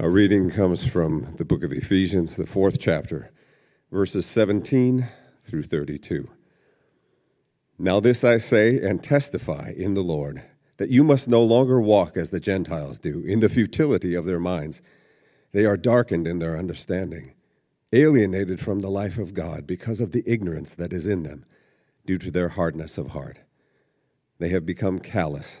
Our reading comes from the book of Ephesians, the fourth chapter, verses 17 through 32. Now, this I say and testify in the Lord, that you must no longer walk as the Gentiles do, in the futility of their minds. They are darkened in their understanding, alienated from the life of God because of the ignorance that is in them, due to their hardness of heart. They have become callous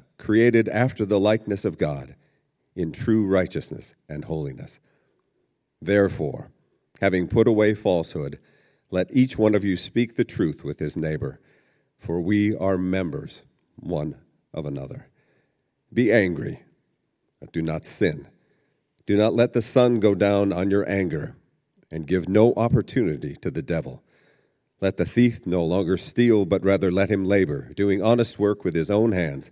created after the likeness of God, in true righteousness and holiness. Therefore, having put away falsehood, let each one of you speak the truth with his neighbor, for we are members one of another. Be angry, but do not sin. Do not let the sun go down on your anger, and give no opportunity to the devil. Let the thief no longer steal, but rather let him labor, doing honest work with his own hands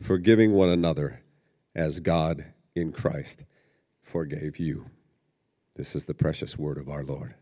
forgiving one another as God in Christ forgave you. This is the precious word of our Lord.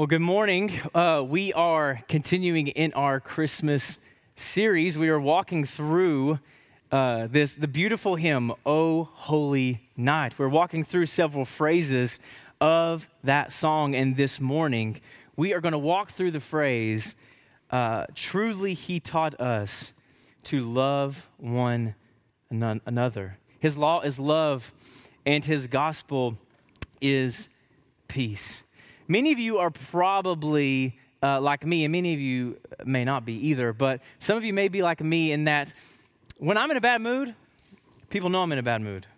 Well, good morning. Uh, we are continuing in our Christmas series. We are walking through uh, this the beautiful hymn, "O Holy Night." We're walking through several phrases of that song, and this morning we are going to walk through the phrase, uh, "Truly, He taught us to love one another." His law is love, and His gospel is peace. Many of you are probably uh, like me, and many of you may not be either, but some of you may be like me in that when I'm in a bad mood, people know I'm in a bad mood.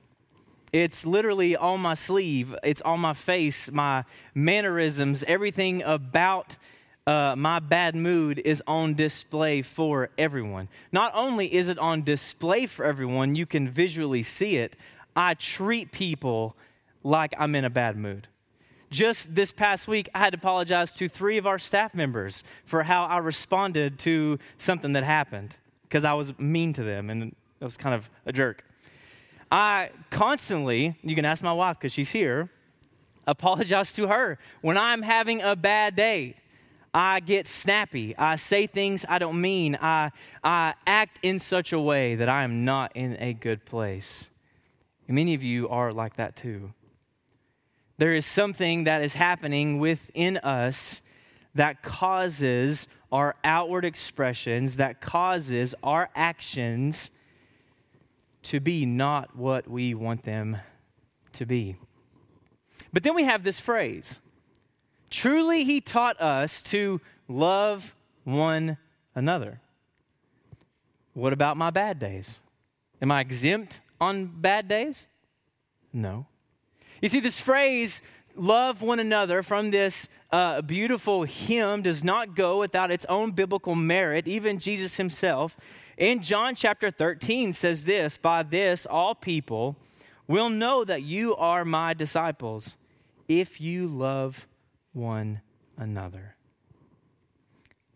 It's literally on my sleeve, it's on my face, my mannerisms, everything about uh, my bad mood is on display for everyone. Not only is it on display for everyone, you can visually see it, I treat people like I'm in a bad mood. Just this past week, I had to apologize to three of our staff members for how I responded to something that happened because I was mean to them and I was kind of a jerk. I constantly, you can ask my wife because she's here, apologize to her when I'm having a bad day. I get snappy. I say things I don't mean. I, I act in such a way that I am not in a good place. And many of you are like that too there is something that is happening within us that causes our outward expressions, that causes our actions to be not what we want them to be. But then we have this phrase truly, he taught us to love one another. What about my bad days? Am I exempt on bad days? No. You see, this phrase, love one another from this uh, beautiful hymn does not go without its own biblical merit. Even Jesus himself, in John chapter 13, says this By this, all people will know that you are my disciples if you love one another.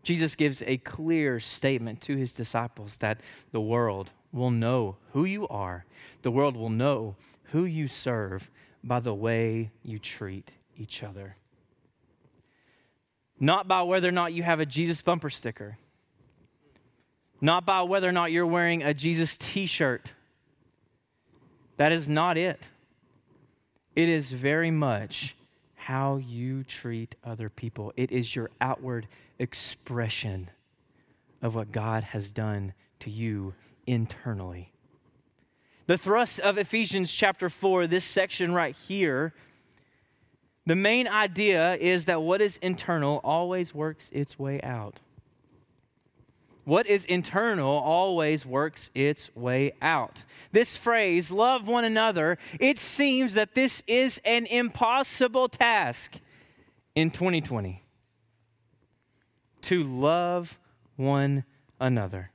Jesus gives a clear statement to his disciples that the world will know who you are, the world will know who you serve by the way you treat each other. Not by whether or not you have a Jesus bumper sticker, not by whether or not you're wearing a Jesus t shirt. That is not it. It is very much how you treat other people, it is your outward expression of what God has done to you internally. The thrust of Ephesians chapter 4, this section right here, the main idea is that what is internal always works its way out. What is internal always works its way out. This phrase, love one another, it seems that this is an impossible task in 2020 to love one another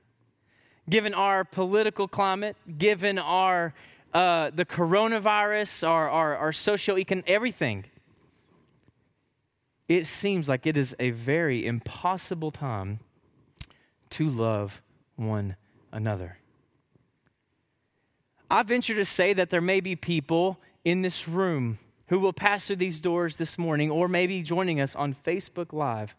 given our political climate, given our uh, the coronavirus, our, our, our socio-econ, everything, it seems like it is a very impossible time to love one another. I venture to say that there may be people in this room who will pass through these doors this morning or maybe joining us on Facebook Live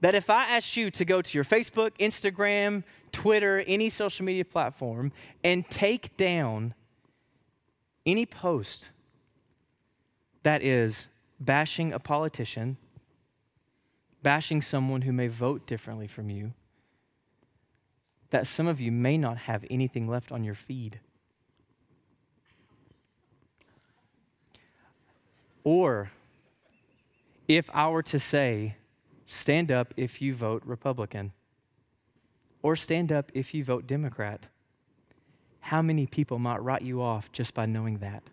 that if I asked you to go to your Facebook, Instagram, Twitter, any social media platform, and take down any post that is bashing a politician, bashing someone who may vote differently from you, that some of you may not have anything left on your feed. Or if I were to say, stand up if you vote Republican, or stand up if you vote Democrat. How many people might write you off just by knowing that?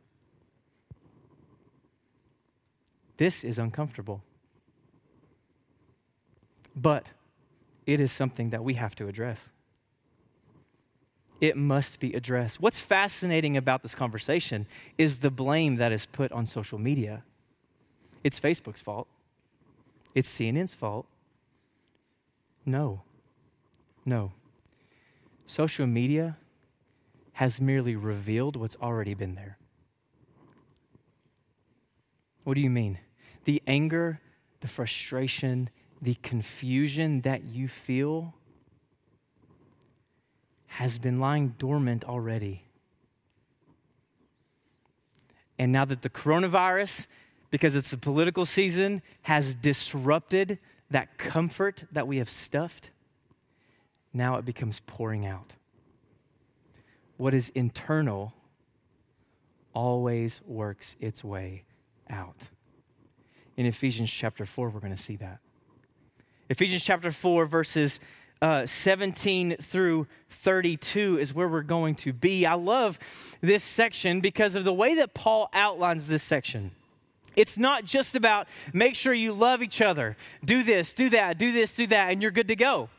This is uncomfortable. But it is something that we have to address. It must be addressed. What's fascinating about this conversation is the blame that is put on social media. It's Facebook's fault. It's CNN's fault. No. No. Social media has merely revealed what's already been there. What do you mean? The anger, the frustration, the confusion that you feel has been lying dormant already. And now that the coronavirus because it's a political season, has disrupted that comfort that we have stuffed. Now it becomes pouring out. What is internal always works its way out. In Ephesians chapter 4, we're going to see that. Ephesians chapter 4, verses uh, 17 through 32 is where we're going to be. I love this section because of the way that Paul outlines this section. It's not just about make sure you love each other, do this, do that, do this, do that, and you're good to go.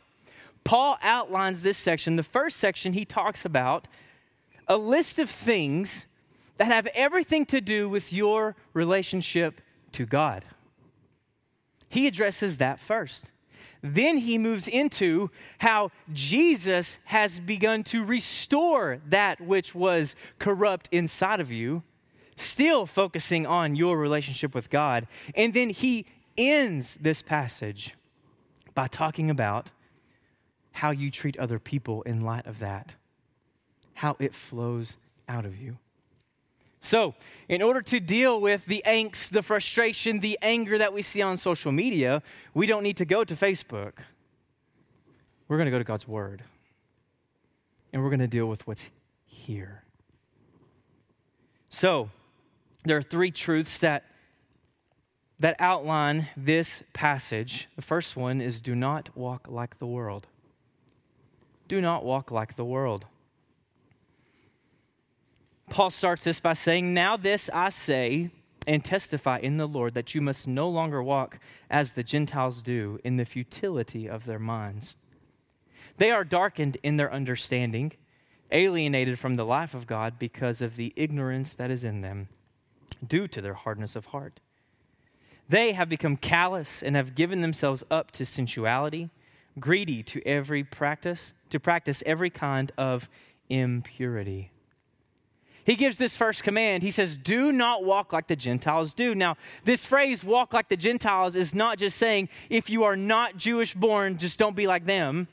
Paul outlines this section. The first section, he talks about a list of things that have everything to do with your relationship to God. He addresses that first. Then he moves into how Jesus has begun to restore that which was corrupt inside of you still focusing on your relationship with God. And then he ends this passage by talking about how you treat other people in light of that, how it flows out of you. So, in order to deal with the angst, the frustration, the anger that we see on social media, we don't need to go to Facebook. We're going to go to God's Word. And we're going to deal with what's here. So, there are three truths that, that outline this passage. The first one is do not walk like the world. Do not walk like the world. Paul starts this by saying, Now this I say and testify in the Lord that you must no longer walk as the Gentiles do in the futility of their minds. They are darkened in their understanding, alienated from the life of God because of the ignorance that is in them, due to their hardness of heart. They have become callous and have given themselves up to sensuality, greedy to every practice, to practice every kind of impurity. He gives this first command. He says, Do not walk like the Gentiles do. Now, this phrase, walk like the Gentiles, is not just saying, if you are not Jewish born, just don't be like them.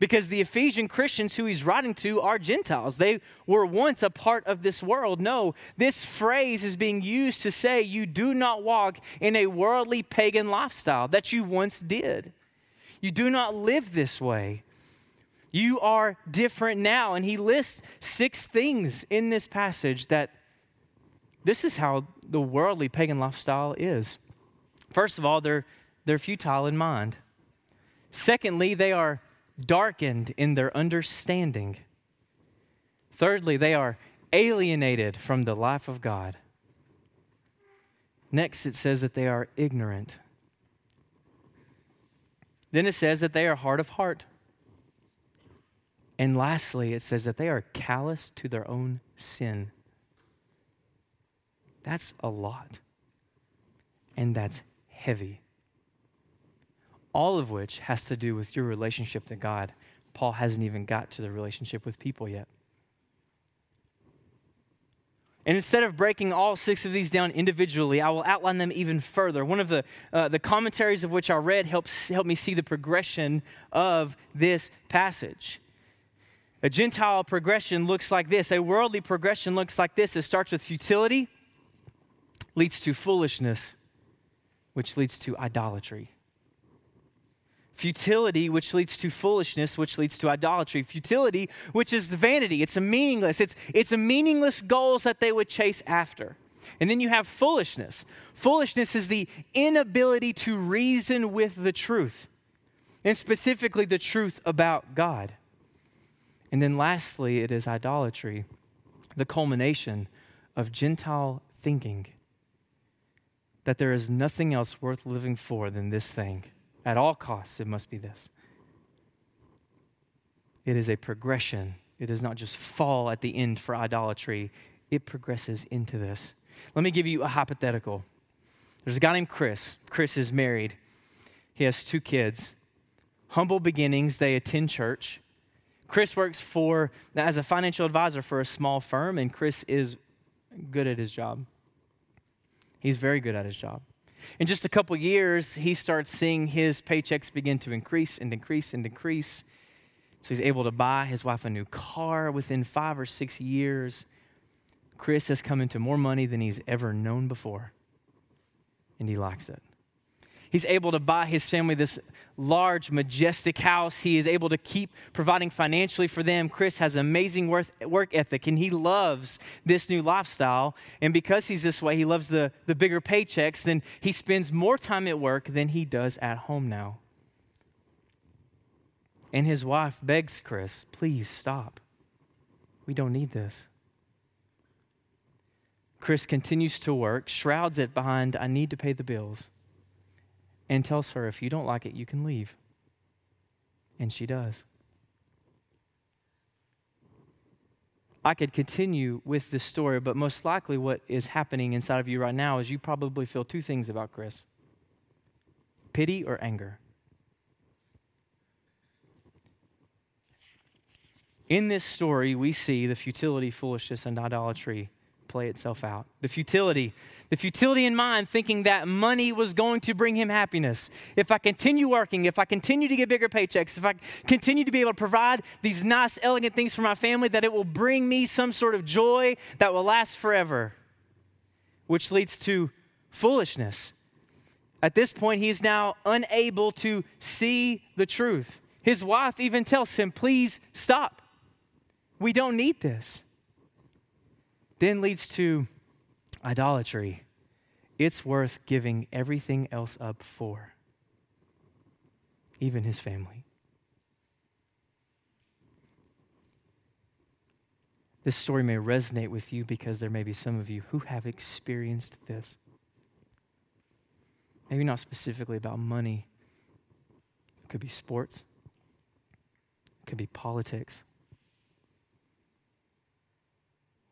Because the Ephesian Christians who he's writing to are Gentiles. They were once a part of this world. No, this phrase is being used to say you do not walk in a worldly pagan lifestyle that you once did. You do not live this way. You are different now. And he lists six things in this passage that this is how the worldly pagan lifestyle is. First of all, they're, they're futile in mind. Secondly, they are darkened in their understanding. Thirdly, they are alienated from the life of God. Next, it says that they are ignorant. Then it says that they are hard of heart. And lastly, it says that they are callous to their own sin. That's a lot. And that's heavy. All of which has to do with your relationship to God. Paul hasn't even got to the relationship with people yet. And instead of breaking all six of these down individually, I will outline them even further. One of the, uh, the commentaries of which I read helps help me see the progression of this passage. A Gentile progression looks like this. A worldly progression looks like this. It starts with futility, leads to foolishness, which leads to idolatry. Futility, which leads to foolishness, which leads to idolatry. Futility, which is vanity. It's a meaningless. It's, it's a meaningless goals that they would chase after. And then you have foolishness. Foolishness is the inability to reason with the truth, and specifically the truth about God. And then lastly, it is idolatry, the culmination of Gentile thinking that there is nothing else worth living for than this thing. At all costs, it must be this. It is a progression. It does not just fall at the end for idolatry, it progresses into this. Let me give you a hypothetical. There's a guy named Chris. Chris is married, he has two kids. Humble beginnings, they attend church. Chris works for as a financial advisor for a small firm, and Chris is good at his job. He's very good at his job. In just a couple years, he starts seeing his paychecks begin to increase and increase and increase. So he's able to buy his wife a new car within five or six years. Chris has come into more money than he's ever known before, and he likes it. He's able to buy his family this large, majestic house. He is able to keep providing financially for them. Chris has amazing work, ethic and he loves this new lifestyle. And because he's this way, he loves the, the bigger paychecks, then he spends more time at work than he does at home now. And his wife begs Chris, please stop. We don't need this. Chris continues to work, shrouds it behind, I need to pay the bills and tells her, if you don't like it, you can leave. And she does. I could continue with this story, but most likely what is happening inside of you right now is you probably feel two things about Chris pity or anger. In this story, we see the futility, foolishness, and idolatry play itself out. The futility, the futility in mind, thinking that money was going to bring him happiness. If I continue working, if I continue to get bigger paychecks, if I continue to be able to provide these nice, elegant things for my family, that it will bring me some sort of joy that will last forever, which leads to foolishness. At this point, he's now unable to see the truth. His wife even tells him, Please stop. We don't need this then leads to idolatry. It's worth giving everything else up for, even his family. This story may resonate with you because there may be some of you who have experienced this. Maybe not specifically about money. It could be sports. It could be politics.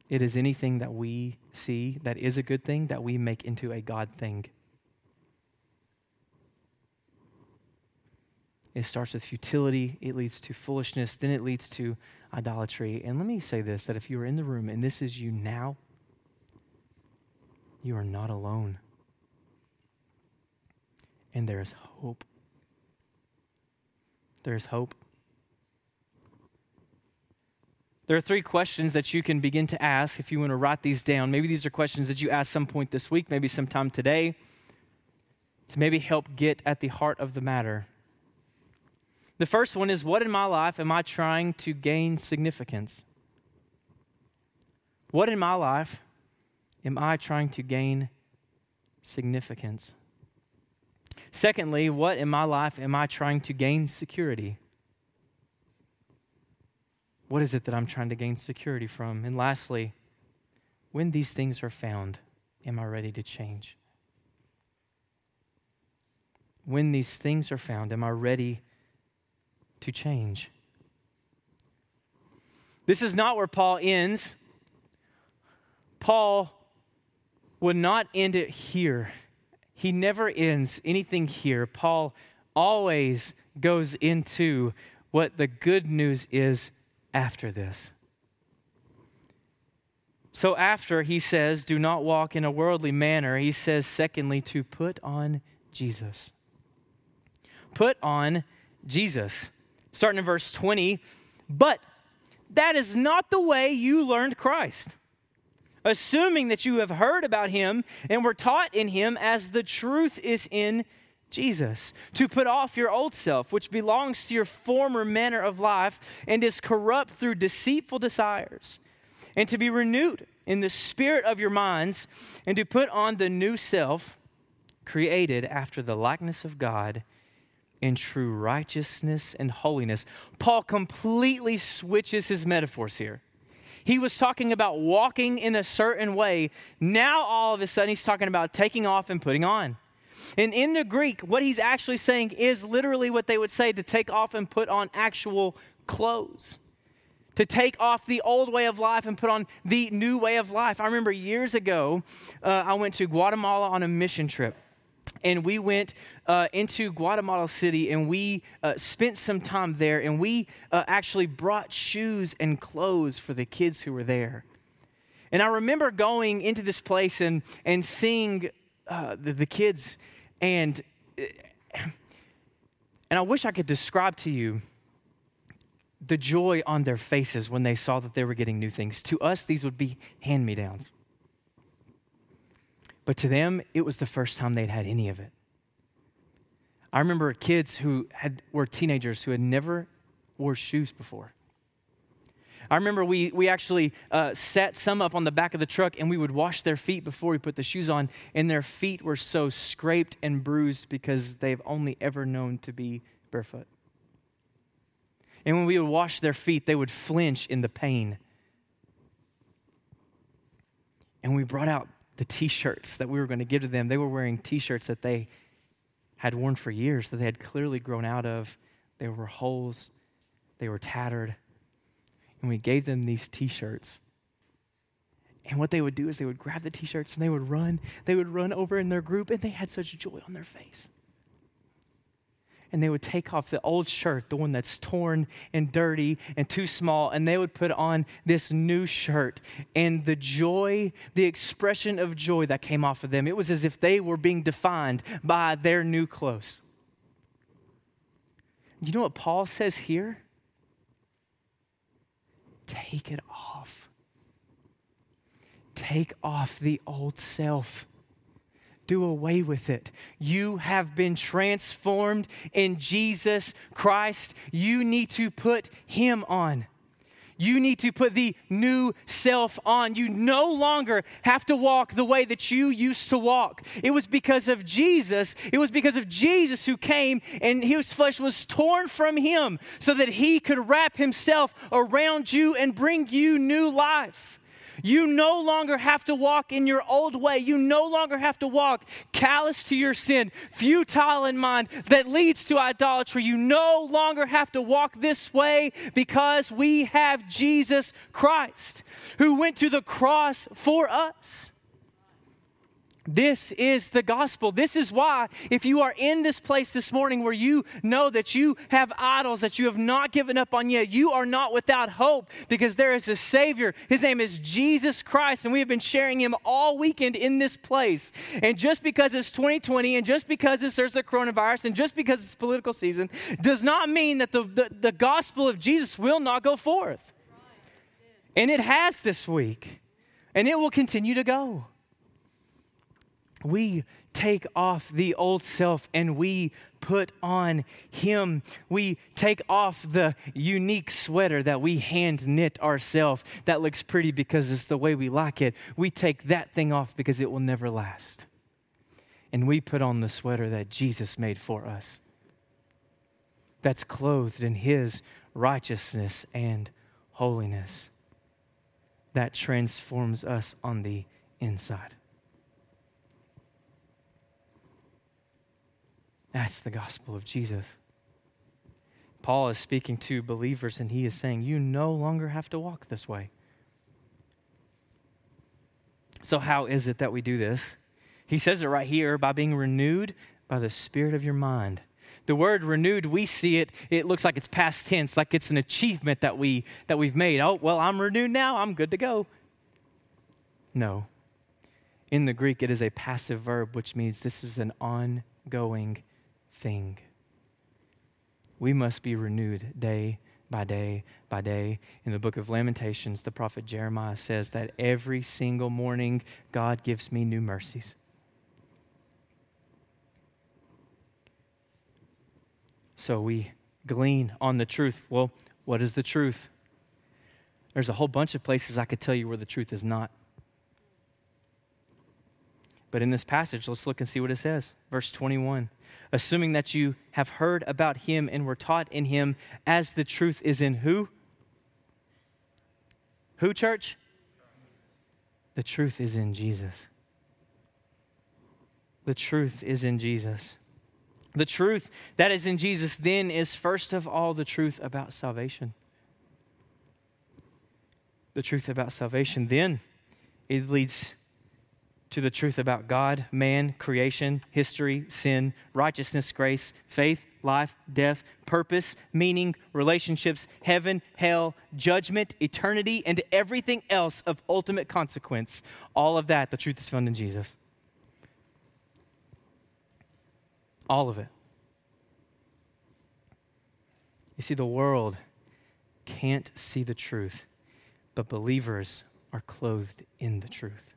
It is anything that we see that is a good thing that we make into a God thing. It starts with futility, it leads to foolishness, then it leads to idolatry. And let me say this that if you are in the room and this is you now, you are not alone. And there is hope. There is hope. There are three questions that you can begin to ask if you want to write these down. Maybe these are questions that you ask some point this week, maybe sometime today, to maybe help get at the heart of the matter. The first one is What in my life am I trying to gain significance? What in my life am I trying to gain significance? Secondly, what in my life am I trying to gain security? What is it that I'm trying to gain security from? And lastly, when these things are found, am I ready to change? When these things are found, am I ready to change? This is not where Paul ends. Paul would not end it here. He never ends anything here. Paul always goes into what the good news is after this. So, after he says, do not walk in a worldly manner, he says, secondly, to put on Jesus. Put on Jesus. Starting in verse 20, but that is not the way you learned Christ. Assuming that you have heard about him and were taught in him as the truth is in Jesus, to put off your old self, which belongs to your former manner of life and is corrupt through deceitful desires, and to be renewed in the spirit of your minds, and to put on the new self, created after the likeness of God in true righteousness and holiness. Paul completely switches his metaphors here. He was talking about walking in a certain way. Now, all of a sudden, he's talking about taking off and putting on. And in the Greek, what he's actually saying is literally what they would say to take off and put on actual clothes. To take off the old way of life and put on the new way of life. I remember years ago, uh, I went to Guatemala on a mission trip and we went uh, into Guatemala City and we uh, spent some time there and we uh, actually brought shoes and clothes for the kids who were there. And I remember going into this place and, and seeing uh, the, the kids and and I wish I could describe to you the joy on their faces when they saw that they were getting new things. To us, these would be hand me downs. But to them, it was the first time they'd had any of it. I remember kids who had, were teenagers who had never wore shoes before. I remember we, we actually uh, set some up on the back of the truck and we would wash their feet before we put the shoes on, and their feet were so scraped and bruised because they've only ever known to be barefoot. And when we would wash their feet, they would flinch in the pain. And we brought out the t shirts that we were going to give to them. They were wearing t shirts that they had worn for years, that they had clearly grown out of. There were holes, they were tattered and we gave them these t shirts. And what they would do is they would grab the t shirts and they would run. They would run over in their group and they had such joy on their face. And they would take off the old shirt, the one that's torn and dirty and too small, and they would put on this new shirt. And the joy, the expression of joy that came off of them, it was as if they were being defined by their new clothes. You know what Paul says here? Take it off. Take off the old self. Do away with it. You have been transformed in Jesus Christ. You need to put Him on. You need to put the new self on. You no longer have to walk the way that you used to walk. It was because of Jesus. It was because of Jesus who came and his flesh was torn from him so that he could wrap himself around you and bring you new life. You no longer have to walk in your old way. You no longer have to walk callous to your sin, futile in mind, that leads to idolatry. You no longer have to walk this way because we have Jesus Christ who went to the cross for us. This is the gospel. This is why, if you are in this place this morning where you know that you have idols that you have not given up on yet, you are not without hope because there is a Savior. His name is Jesus Christ, and we have been sharing Him all weekend in this place. And just because it's 2020, and just because there's a coronavirus, and just because it's political season, does not mean that the, the, the gospel of Jesus will not go forth. And it has this week, and it will continue to go we take off the old self and we put on Him. We take off the unique sweater that we hand knit ourselves that looks pretty because it's the way we like it. We take that thing off because it will never last. And we put on the sweater that Jesus made for us, that's clothed in His righteousness and holiness, that transforms us on the inside. That's the gospel of Jesus. Paul is speaking to believers and he is saying, You no longer have to walk this way. So, how is it that we do this? He says it right here by being renewed by the spirit of your mind. The word renewed, we see it, it looks like it's past tense, like it's an achievement that, we, that we've made. Oh, well, I'm renewed now, I'm good to go. No. In the Greek, it is a passive verb, which means this is an ongoing thing. We must be renewed day by day by day. In the book of Lamentations, the prophet Jeremiah says that every single morning God gives me new mercies. So we glean on the truth. Well, what is the truth? There's a whole bunch of places I could tell you where the truth is not. But in this passage, let's look and see what it says. Verse 21 assuming that you have heard about him and were taught in him as the truth is in who? Who, church? The truth is in Jesus. The truth is in Jesus. The truth that is in Jesus then is first of all the truth about salvation. The truth about salvation. Then it leads to the truth about God, man, creation, history, sin, righteousness, grace, faith, life, death, purpose, meaning, relationships, heaven, hell, judgment, eternity, and everything else of ultimate consequence. All of that, the truth is found in Jesus. All of it. You see, the world can't see the truth, but believers are clothed in the truth.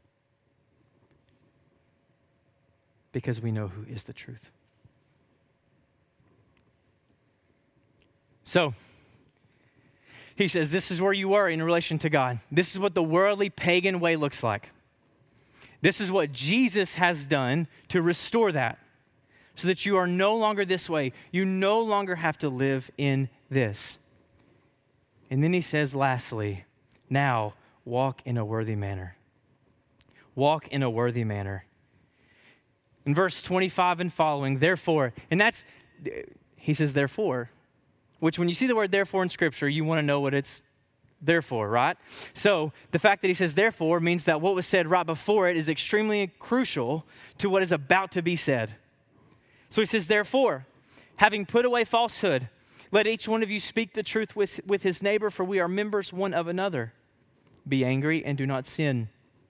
Because we know who is the truth. So, he says, This is where you are in relation to God. This is what the worldly pagan way looks like. This is what Jesus has done to restore that so that you are no longer this way. You no longer have to live in this. And then he says, lastly, now walk in a worthy manner. Walk in a worthy manner in verse 25 and following, therefore, and that's, he says, therefore, which when you see the word therefore in Scripture, you want to know what it's therefore, right? So the fact that he says therefore means that what was said right before it is extremely crucial to what is about to be said. So he says, therefore, having put away falsehood, let each one of you speak the truth with, with his neighbor, for we are members one of another. Be angry and do not sin.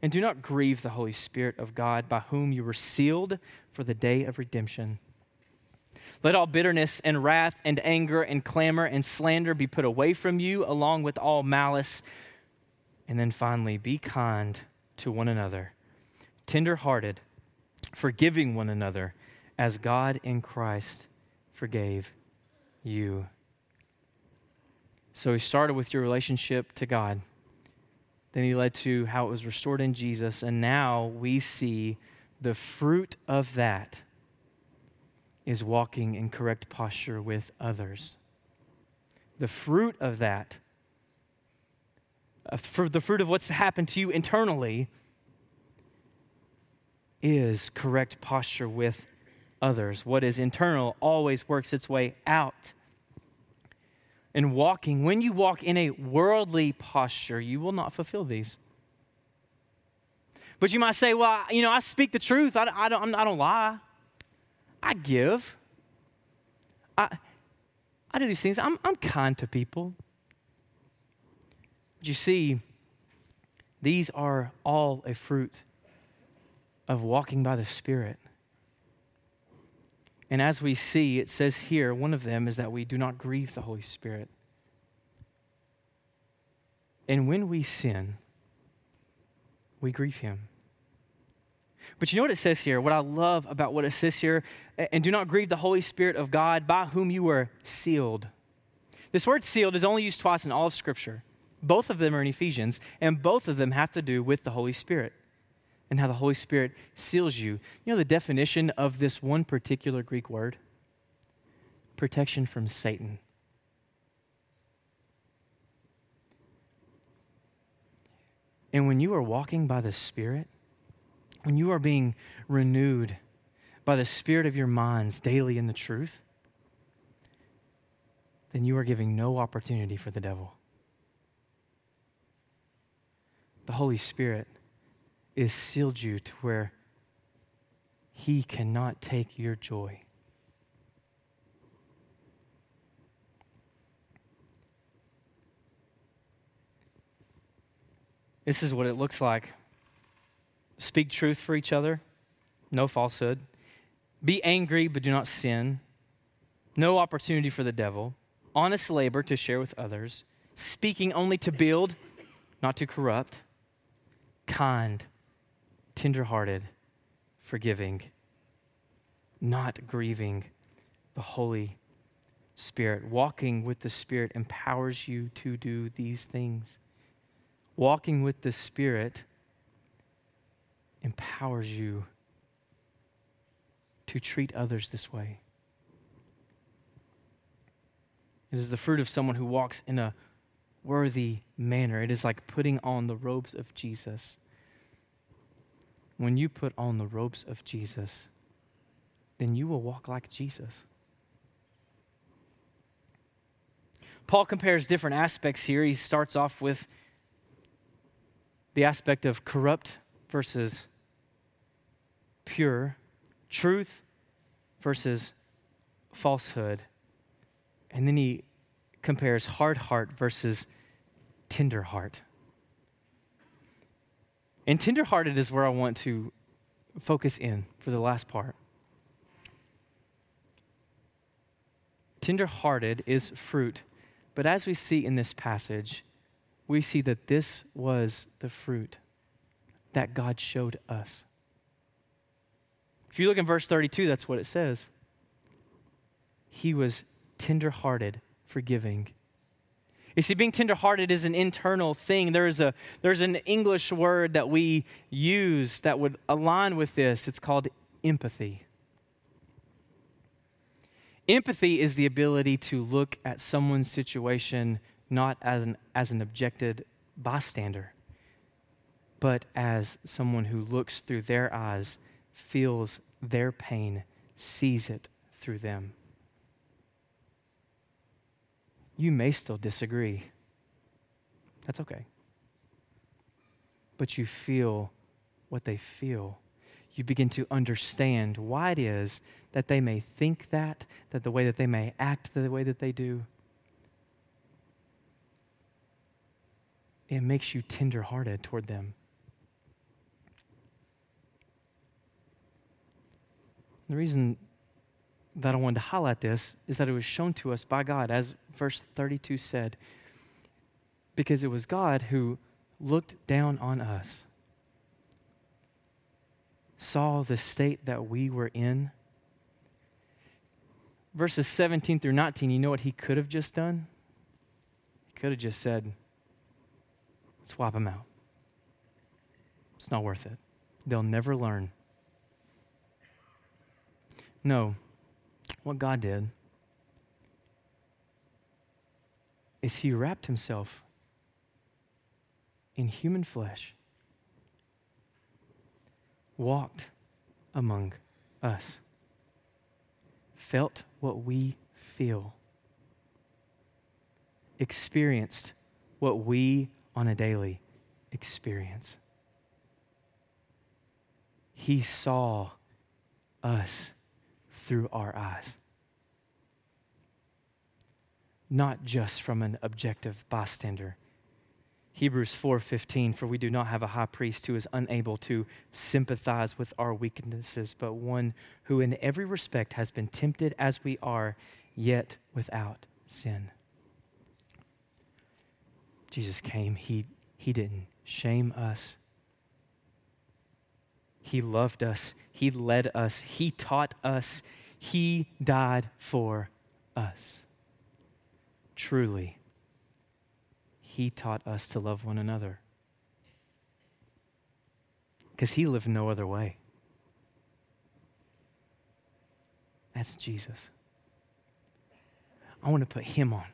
And do not grieve the Holy Spirit of God, by whom you were sealed for the day of redemption. Let all bitterness and wrath and anger and clamor and slander be put away from you, along with all malice. And then finally, be kind to one another, tenderhearted, forgiving one another as God in Christ forgave you. So he started with your relationship to God. Then he led to how it was restored in Jesus. And now we see the fruit of that is walking in correct posture with others. The fruit of that, uh, for the fruit of what's happened to you internally, is correct posture with others. What is internal always works its way out. And walking, when you walk in a worldly posture, you will not fulfill these. But you might say, well, you know, I speak the truth. I, I, don't, I don't lie. I give. I, I do these things. I'm, I'm kind to people. But you see, these are all a fruit of walking by the Spirit. And as we see, it says here, one of them is that we do not grieve the Holy Spirit. And when we sin, we grieve Him. But you know what it says here? What I love about what it says here, and do not grieve the Holy Spirit of God by whom you were sealed. This word sealed is only used twice in all of Scripture. Both of them are in Ephesians, and both of them have to do with the Holy Spirit and how the Holy Spirit seals you. You know the definition of this one particular Greek word? Protection from Satan. And when you are walking by the Spirit, when you are being renewed by the Spirit of your minds daily in the truth, then you are giving no opportunity for the devil. The Holy Spirit is sealed you to where he cannot take your joy. This is what it looks like Speak truth for each other, no falsehood. Be angry, but do not sin. No opportunity for the devil. Honest labor to share with others. Speaking only to build, not to corrupt. Kind, tenderhearted, forgiving, not grieving the Holy Spirit. Walking with the Spirit empowers you to do these things. Walking with the Spirit empowers you to treat others this way. It is the fruit of someone who walks in a worthy manner. It is like putting on the robes of Jesus. When you put on the robes of Jesus, then you will walk like Jesus. Paul compares different aspects here. He starts off with the aspect of corrupt versus pure, truth versus falsehood. And then he compares hard heart versus tender heart. And tenderhearted is where I want to focus in for the last part. Tenderhearted is fruit, but as we see in this passage, we see that this was the fruit that God showed us. If you look in verse 32, that's what it says. He was tenderhearted, forgiving. You see, being tenderhearted is an internal thing. There is a, there's an English word that we use that would align with this. It's called empathy. Empathy is the ability to look at someone's situation not as an, as an objected bystander, but as someone who looks through their eyes, feels their pain, sees it through them. You may still disagree. That's okay. But you feel what they feel. You begin to understand why it is that they may think that, that the way that they may act the way that they do. It makes you tenderhearted toward them. The reason that I wanted to highlight this is that it was shown to us by God, as verse 32 said, because it was God who looked down on us. saw the state that we were in, verses 17 through 19, you know what he could have just done? He could have just said, swap them out. It's not worth it. They'll never learn. No, what God did is he wrapped himself in human flesh, walked among us, felt what we feel, experienced what we on a daily experience. He saw us through our eyes not just from an objective bystander. Hebrews 4:15 for we do not have a high priest who is unable to sympathize with our weaknesses but one who in every respect has been tempted as we are yet without sin. Jesus came he he didn't shame us. He loved us, he led us, he taught us, he died for us truly, He taught us to love one another. Because He lived no other way. That's Jesus. I want to put Him on.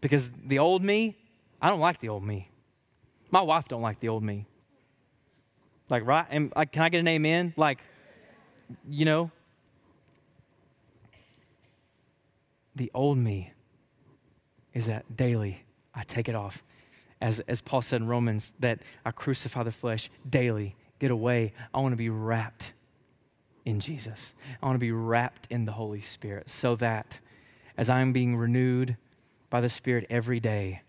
Because the old me, I don't like the old me. My wife don't like the old me. Like, right? And like, can I get an amen? Like, you know, the old me is that daily I take it off. As, as Paul said in Romans, that I crucify the flesh daily, get away. I want to be wrapped in Jesus. I want to be wrapped in the Holy Spirit so that as I'm being renewed by the Spirit every day,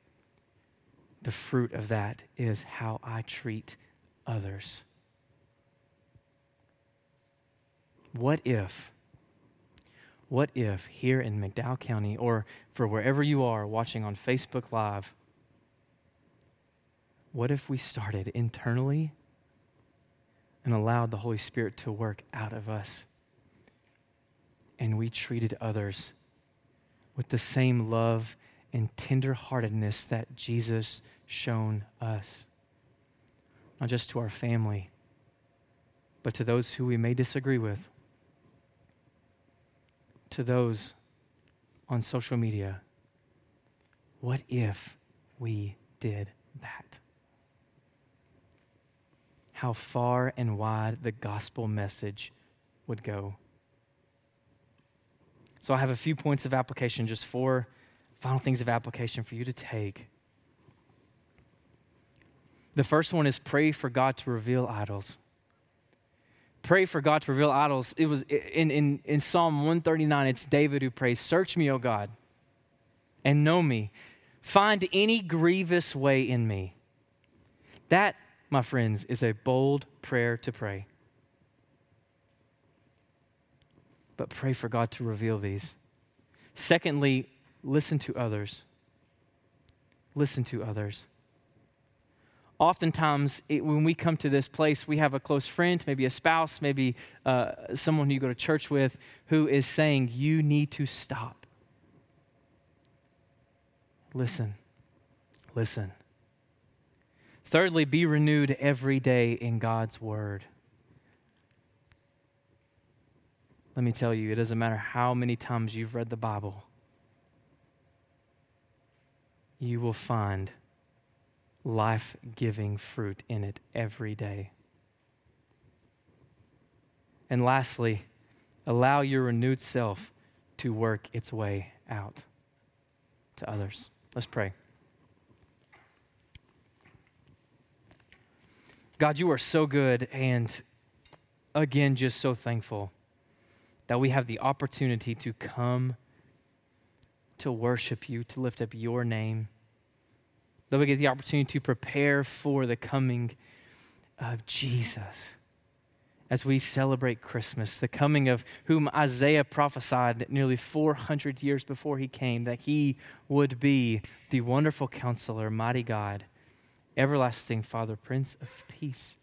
the fruit of that is how I treat others. What if what if here in McDowell County or for wherever you are watching on Facebook Live, what if we started internally and allowed the Holy Spirit to work out of us and we treated others with the same love and tenderheartedness that Jesus shown us? Not just to our family, but to those who we may disagree with to those on social media what if we did that? How far and wide the gospel message would go. So, I have a few points of application, just four final things of application for you to take. The first one is pray for God to reveal idols pray for God to reveal idols. It was in, in, in Psalm 139, it's David who prays, Search me, O God, and know me. Find any grievous way in me. That, my friends, is a bold prayer to pray. But pray for God to reveal these. Secondly, listen to others. Listen to others oftentimes it, when we come to this place, we have a close friend, maybe a spouse, maybe uh, someone you go to church with, who is saying, You need to stop. Listen. Listen. Thirdly, be renewed every day in God's word. Let me tell you, it doesn't matter how many times you've read the Bible, you will find life giving fruit in it every day. And lastly, allow your renewed self to work its way out to others. Let's pray. God, you are so good, and again, just so thankful that we have the opportunity to come to worship you, to lift up your name that we get the opportunity to prepare for the coming of Jesus as we celebrate Christmas, the coming of whom Isaiah prophesied nearly 400 years before he came, that he would be the wonderful counselor, mighty God, everlasting Father, Prince of Peace.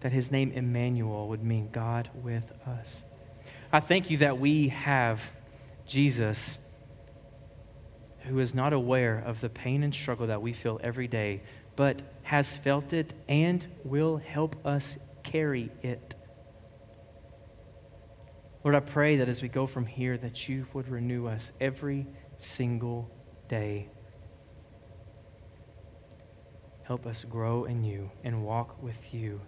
that his name Emmanuel would mean God with us. I thank you that we have Jesus who is not aware of the pain and struggle that we feel every day, but has felt it and will help us carry it. Lord, I pray that as we go from here, that you would renew us every single day. Help us grow in you and walk with you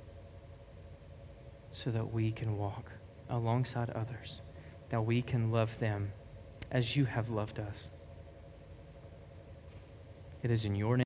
so that we can walk alongside others, that we can love them as you have loved us. It is in your name.